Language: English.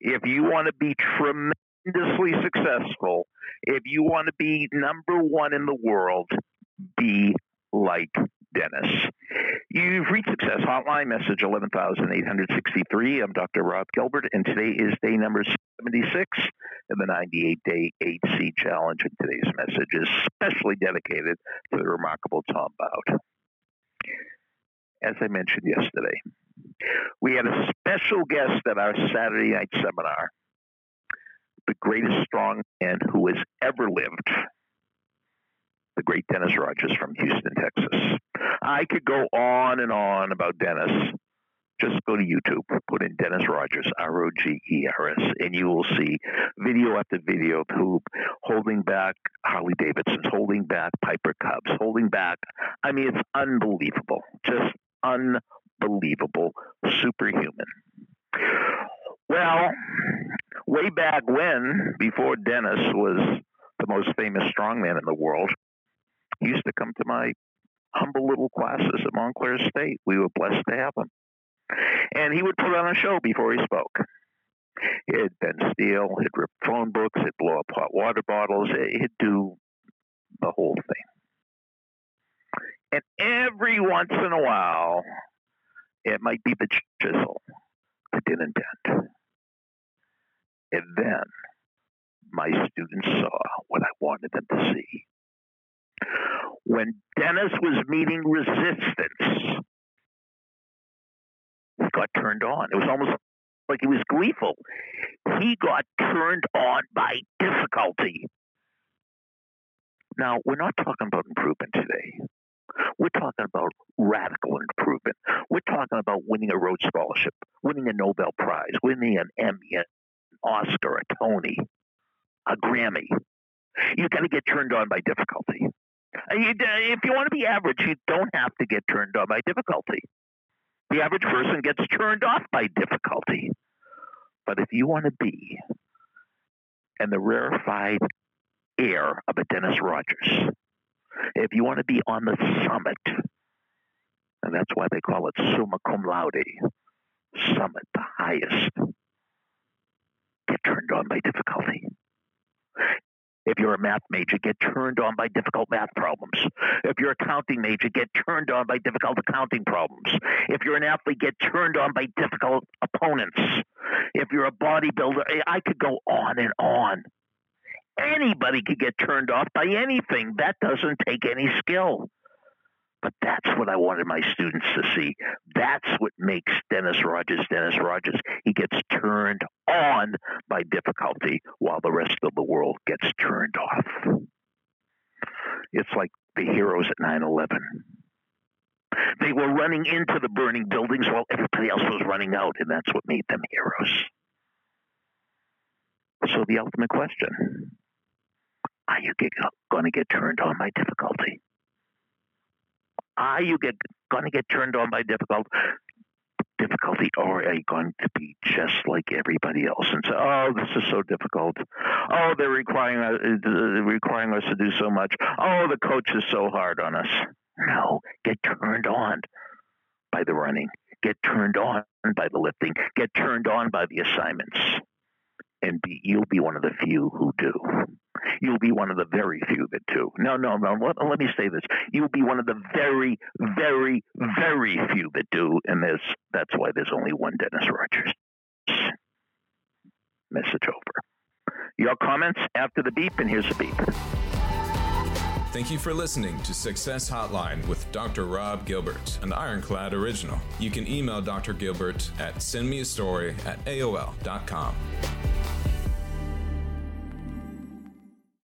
if you want to be tremendously successful, if you want to be number one in the world, be like Dennis. You've reached Success Hotline, message 11863. I'm Dr. Rob Gilbert, and today is day number 76 in the 98 day HC Challenge. And today's message is specially dedicated to the remarkable Tom Bowd. As I mentioned yesterday, we had a special guest at our Saturday night seminar, the greatest strong man who has ever lived the great Dennis Rogers from Houston, Texas. I could go on and on about Dennis. Just go to YouTube, put in Dennis Rogers, R O G E R S, and you will see video after video of who holding back Harley Davidsons, holding back Piper Cubs, holding back. I mean, it's unbelievable. Just unbelievable. Superhuman. Well, way back when, before Dennis was the most famous strongman in the world, he used to come to my humble little classes at Montclair State. We were blessed to have him. And he would put on a show before he spoke. He'd bend steel, he'd rip phone books, he'd blow up hot water bottles, he'd do the whole thing. And every once in a while, it might be the chisel that didn't dent. And then my students saw what I wanted them to see when Dennis was meeting resistance, he got turned on. It was almost like he was gleeful. He got turned on by difficulty. Now, we're not talking about improvement today. We're talking about radical improvement. We're talking about winning a Rhodes Scholarship, winning a Nobel Prize, winning an Emmy, an Oscar, a Tony, a Grammy. You've got to get turned on by difficulty. Uh, if you want to be average, you don't have to get turned on by difficulty. The average person gets turned off by difficulty. But if you want to be in the rarefied air of a Dennis Rogers, if you want to be on the summit, and that's why they call it summa cum laude, summit, the highest, get turned on by difficulty. If you're a math major, get turned on by difficult math problems. If you're a accounting major, get turned on by difficult accounting problems. If you're an athlete, get turned on by difficult opponents. If you're a bodybuilder, I could go on and on. Anybody could get turned off by anything. That doesn't take any skill. But that's what I wanted my students to see. That's what makes Dennis Rogers Dennis Rogers. He gets turned on by difficulty while the rest of the world gets turned off. It's like the heroes at 9 11. They were running into the burning buildings while everybody else was running out, and that's what made them heroes. So, the ultimate question are you going to get turned on by difficulty? Are you going to get turned on by difficult difficulty, or are you going to be just like everybody else and say, "Oh, this is so difficult. Oh, they're requiring us, uh, requiring us to do so much. Oh, the coach is so hard on us." No, get turned on by the running. Get turned on by the lifting. Get turned on by the assignments and be, you'll be one of the few who do. You'll be one of the very few that do. No, no, no. Let, let me say this. You'll be one of the very, very, very few that do, and there's that's why there's only one Dennis Rogers. Message over. Your comments after the beep, and here's the beep. Thank you for listening to Success Hotline with Dr. Rob Gilbert, an Ironclad original. You can email Dr. Gilbert at sendmeastory at AOL.com.